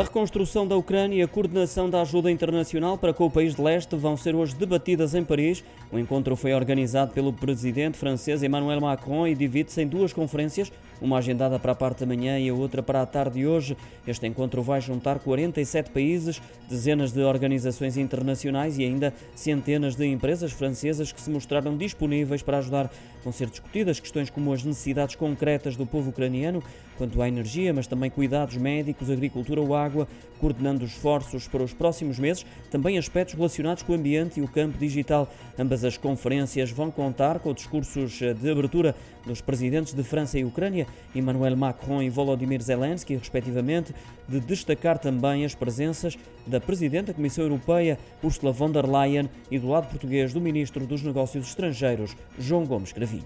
A reconstrução da Ucrânia e a coordenação da ajuda internacional para com o país de leste vão ser hoje debatidas em Paris. O encontro foi organizado pelo presidente francês Emmanuel Macron e divide-se em duas conferências, uma agendada para a parte da manhã e a outra para a tarde de hoje. Este encontro vai juntar 47 países, dezenas de organizações internacionais e ainda centenas de empresas francesas que se mostraram disponíveis para ajudar. Vão ser discutidas questões como as necessidades concretas do povo ucraniano quanto à energia, mas também cuidados médicos, agricultura ou água, coordenando esforços para os próximos meses, também aspectos relacionados com o ambiente e o campo digital. Ambas as conferências vão contar com discursos de abertura dos presidentes de França e Ucrânia, Emmanuel Macron e Volodymyr Zelensky, respectivamente, de destacar também as presenças da Presidente da Comissão Europeia, Ursula von der Leyen, e do lado português do Ministro dos Negócios Estrangeiros, João Gomes Cravinho.